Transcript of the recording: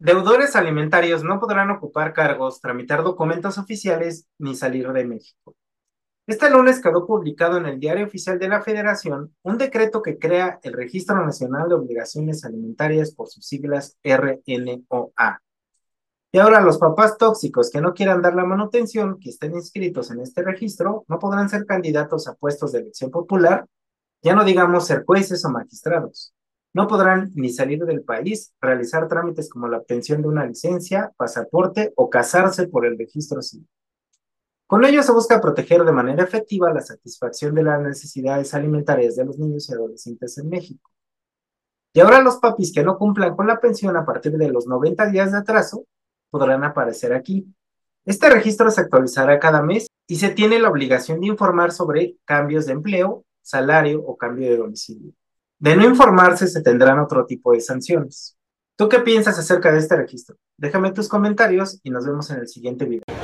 Deudores alimentarios no podrán ocupar cargos, tramitar documentos oficiales ni salir de México. Este lunes quedó publicado en el Diario Oficial de la Federación un decreto que crea el Registro Nacional de Obligaciones Alimentarias por sus siglas RNOA. Y ahora los papás tóxicos que no quieran dar la manutención, que estén inscritos en este registro, no podrán ser candidatos a puestos de elección popular, ya no digamos ser jueces o magistrados. No podrán ni salir del país, realizar trámites como la obtención de una licencia, pasaporte o casarse por el registro civil. Con ello se busca proteger de manera efectiva la satisfacción de las necesidades alimentarias de los niños y adolescentes en México. Y ahora los papis que no cumplan con la pensión a partir de los 90 días de atraso podrán aparecer aquí. Este registro se actualizará cada mes y se tiene la obligación de informar sobre cambios de empleo, salario o cambio de domicilio. De no informarse se tendrán otro tipo de sanciones. ¿Tú qué piensas acerca de este registro? Déjame tus comentarios y nos vemos en el siguiente video.